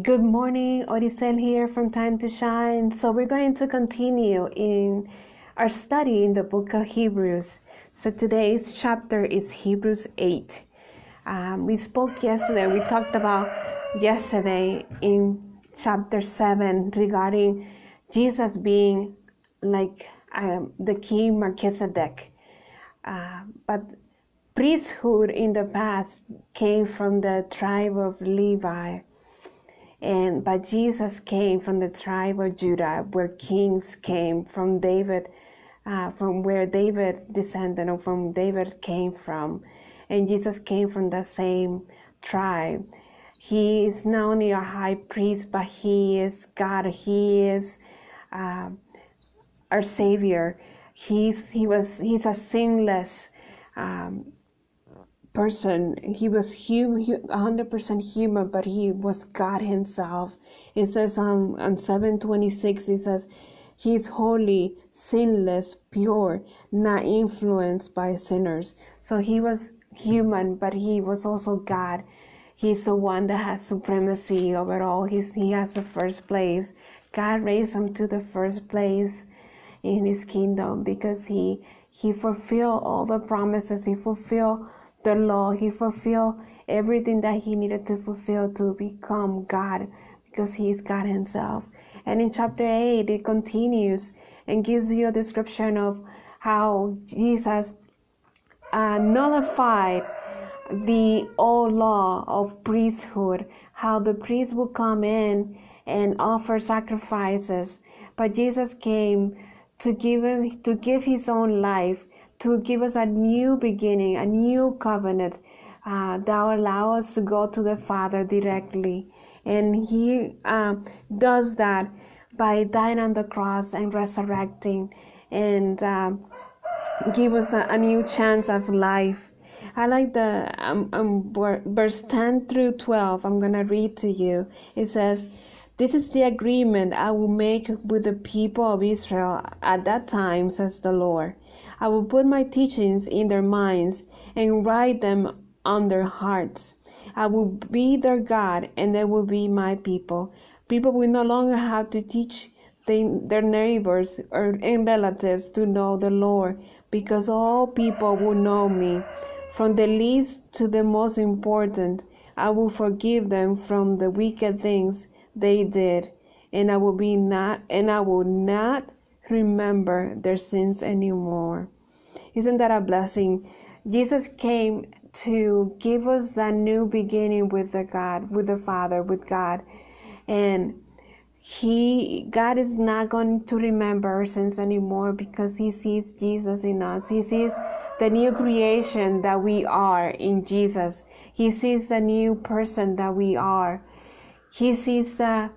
Good morning, Odisel here from Time to Shine. So, we're going to continue in our study in the book of Hebrews. So, today's chapter is Hebrews 8. Um, we spoke yesterday, we talked about yesterday in chapter 7 regarding Jesus being like um, the king Melchizedek. Uh, but priesthood in the past came from the tribe of Levi and but Jesus came from the tribe of Judah, where kings came from David, uh, from where David descended, or from David came from, and Jesus came from the same tribe. He is not only a high priest, but he is God. He is uh, our Savior. He's he was he's a sinless. Um, person. He was human, 100% human, but he was God himself. It says on, on 726, it says, He's holy, sinless, pure, not influenced by sinners. So he was human, but he was also God. He's the one that has supremacy over all. He's, he has the first place. God raised him to the first place in his kingdom because he he fulfilled all the promises. He fulfilled the law. He fulfilled everything that he needed to fulfill to become God because he is God himself. And in chapter 8, it continues and gives you a description of how Jesus uh, nullified the old law of priesthood, how the priest would come in and offer sacrifices. But Jesus came to give, to give his own life to give us a new beginning, a new covenant uh, that will allow us to go to the Father directly. And He uh, does that by dying on the cross and resurrecting and uh, give us a, a, new chance of life. I like the um, um, verse 10 through 12. I'm going to read to you. It says, This is the agreement I will make with the people of Israel at that time, says the Lord. I will put my teachings in their minds and write them on their hearts. I will be their God, and they will be my people. People will no longer have to teach their neighbors or relatives to know the Lord, because all people will know me, from the least to the most important. I will forgive them from the wicked things they did, and I will be not and I will not remember their sins anymore. Isn't that a blessing? Jesus came to give us that new beginning with the God, with the Father, with God. And he God is not going to remember our sins anymore because he sees Jesus in us. He sees the new creation that we are in Jesus. He sees the new person that we are. He sees uh,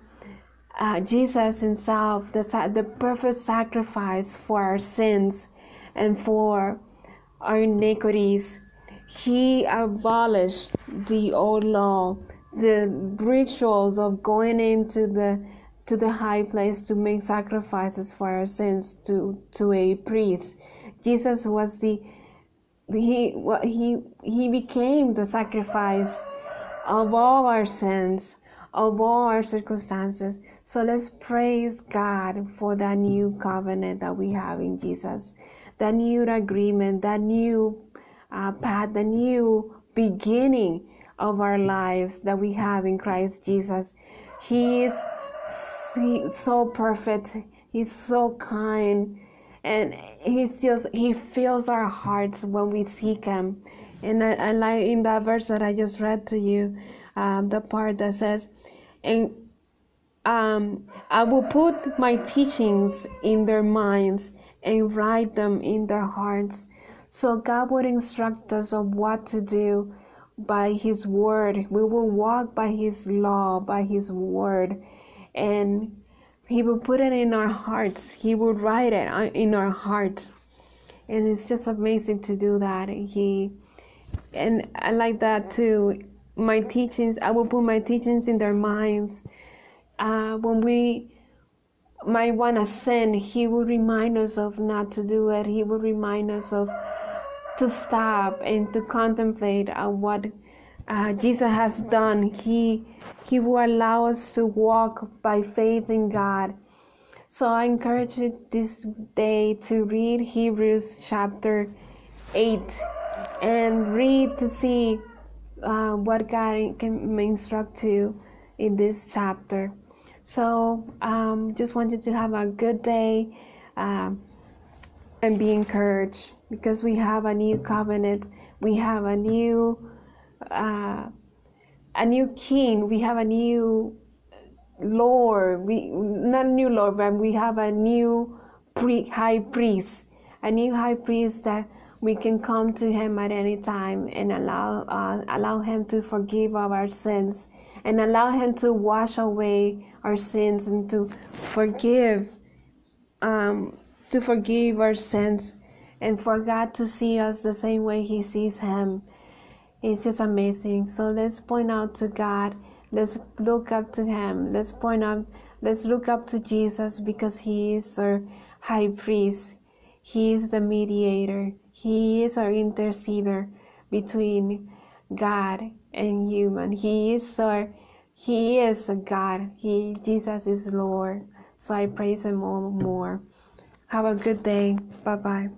uh, Jesus himself, the, the perfect sacrifice for our sins and for our iniquities. He abolished the old law, the rituals of going into the to the high place to make sacrifices for our sins to to a priest. Jesus was the he he he became the sacrifice of all our sins, of all our circumstances. So let's praise God for that new covenant that we have in Jesus that new agreement, that new uh, path, the new beginning of our lives that we have in Christ Jesus. He is so perfect. He's so kind. And he's just, he fills our hearts when we seek him. And I, like in that verse that I just read to you, um, the part that says, and um, I will put my teachings in their minds and write them in their hearts. So God would instruct us of what to do by His word. We will walk by His law, by His word, and He will put it in our hearts. He will write it in our hearts, and it's just amazing to do that. He and I like that too. My teachings, I will put my teachings in their minds. Uh, when we might want to sin, He will remind us of not to do it. He will remind us of to stop and to contemplate on what uh, Jesus has done. He He will allow us to walk by faith in God. So I encourage you this day to read Hebrews chapter eight and read to see uh, what God can instruct you in this chapter. So um, just wanted to have a good day um, and be encouraged because we have a new covenant. We have a new uh, a new king. We have a new Lord. We not a new Lord, but we have a new pre- high priest. A new high priest that we can come to him at any time and allow uh, allow him to forgive our sins and allow him to wash away our sins and to forgive um, to forgive our sins and for God to see us the same way he sees him. It's just amazing. So let's point out to God. Let's look up to him. Let's point out let's look up to Jesus because he is our high priest. He is the mediator he is our interceder between God and human. He is our He is a God. He Jesus is Lord. So I praise him all more. Have a good day. Bye bye.